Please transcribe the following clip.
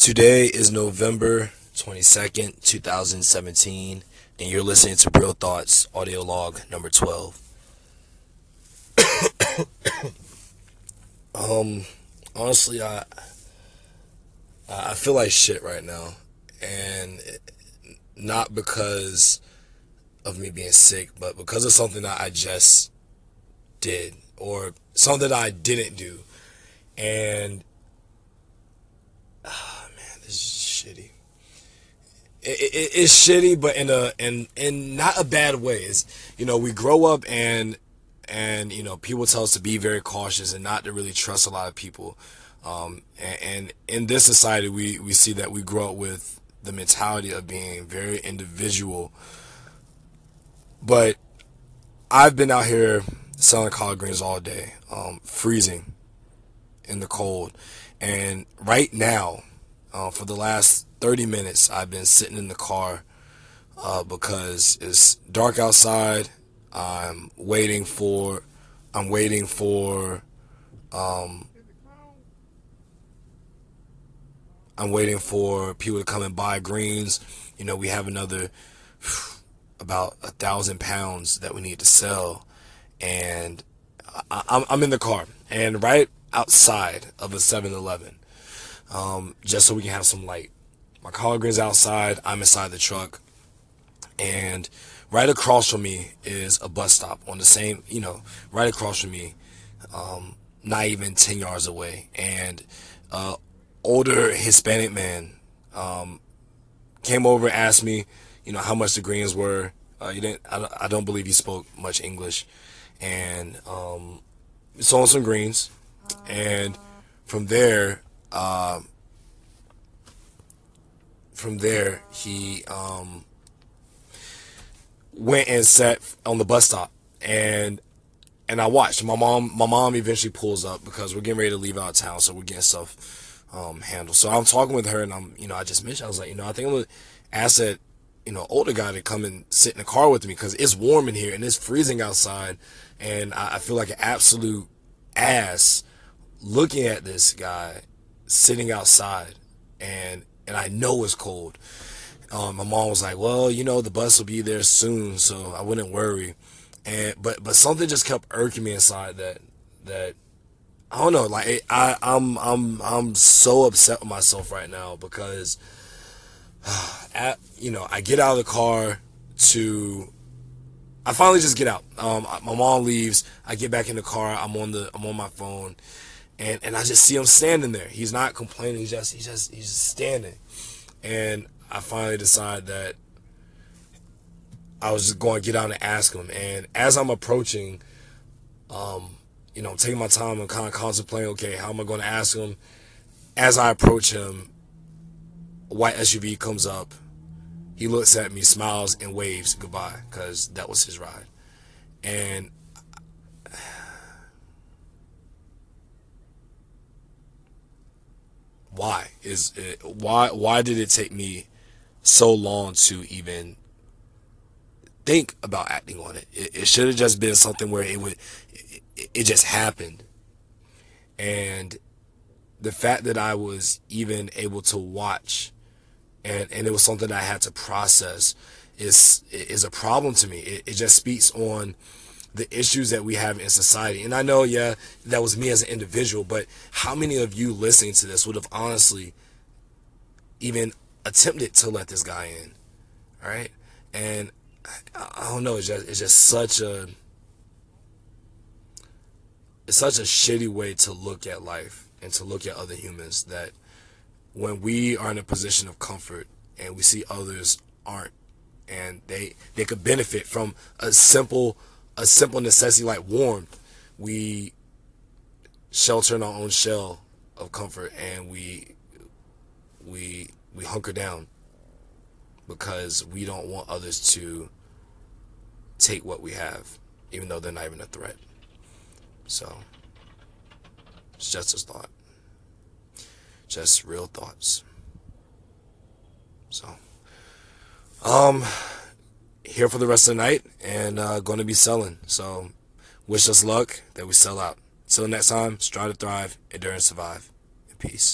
Today is November 22nd, 2017, and you're listening to Real Thoughts audio log number 12. um, honestly, I I feel like shit right now, and not because of me being sick, but because of something that I just did or something that I didn't do, and oh man, this is shitty. It, it, it's shitty, but in a in in not a bad way. Is you know we grow up and and you know people tell us to be very cautious and not to really trust a lot of people. Um, and, and in this society, we we see that we grow up with the mentality of being very individual. But I've been out here selling collard greens all day, um, freezing in the cold, and right now, uh, for the last 30 minutes, I've been sitting in the car uh, because it's dark outside. I'm waiting for, I'm waiting for, um, I'm waiting for people to come and buy greens. You know, we have another about a thousand pounds that we need to sell, and I, am in the car and right outside of a 7-Eleven, um, just so we can have some light. My collard greens outside. I'm inside the truck, and right across from me is a bus stop on the same, you know, right across from me, um, not even 10 yards away, and uh, older Hispanic man um, came over, asked me, you know, how much the greens were. Uh, he didn't. I, I don't believe he spoke much English, and um, sold some greens, and from there, uh, from there he um, went and sat on the bus stop, and and I watched. My mom, my mom eventually pulls up because we're getting ready to leave out of town, so we're getting stuff um, handle. So I'm talking with her, and I'm, you know, I just mentioned, I was like, you know, I think I'm gonna ask that, you know, older guy to come and sit in the car with me because it's warm in here and it's freezing outside, and I, I feel like an absolute ass looking at this guy sitting outside, and and I know it's cold. Um, my mom was like, well, you know, the bus will be there soon, so I wouldn't worry. And but but something just kept irking me inside that that I don't know. Like I, I'm, I'm, I'm so upset with myself right now because, at you know, I get out of the car to, I finally just get out. Um, my mom leaves. I get back in the car. I'm on the, I'm on my phone, and and I just see him standing there. He's not complaining. He's just, he's just, he's just standing, and I finally decide that I was just going to get out and ask him. And as I'm approaching, um you know, taking my time and kind of contemplating, okay, how am I going to ask him? As I approach him, a white SUV comes up. He looks at me, smiles, and waves goodbye because that was his ride. And why is it, why why did it take me so long to even think about acting on it? It, it should have just been something where it would it just happened. And the fact that I was even able to watch and, and it was something I had to process is is a problem to me. It, it just speaks on the issues that we have in society. And I know, yeah, that was me as an individual, but how many of you listening to this would have honestly even attempted to let this guy in? All right. And I don't know, it's just it's just such a it's such a shitty way to look at life and to look at other humans that when we are in a position of comfort and we see others aren't and they they could benefit from a simple a simple necessity like warmth we shelter in our own shell of comfort and we we we hunker down because we don't want others to take what we have even though they're not even a threat so, it's just a thought. Just real thoughts. So, um, here for the rest of the night and uh, going to be selling. So, wish us luck that we sell out. Till next time, strive to thrive, endure and survive. In peace.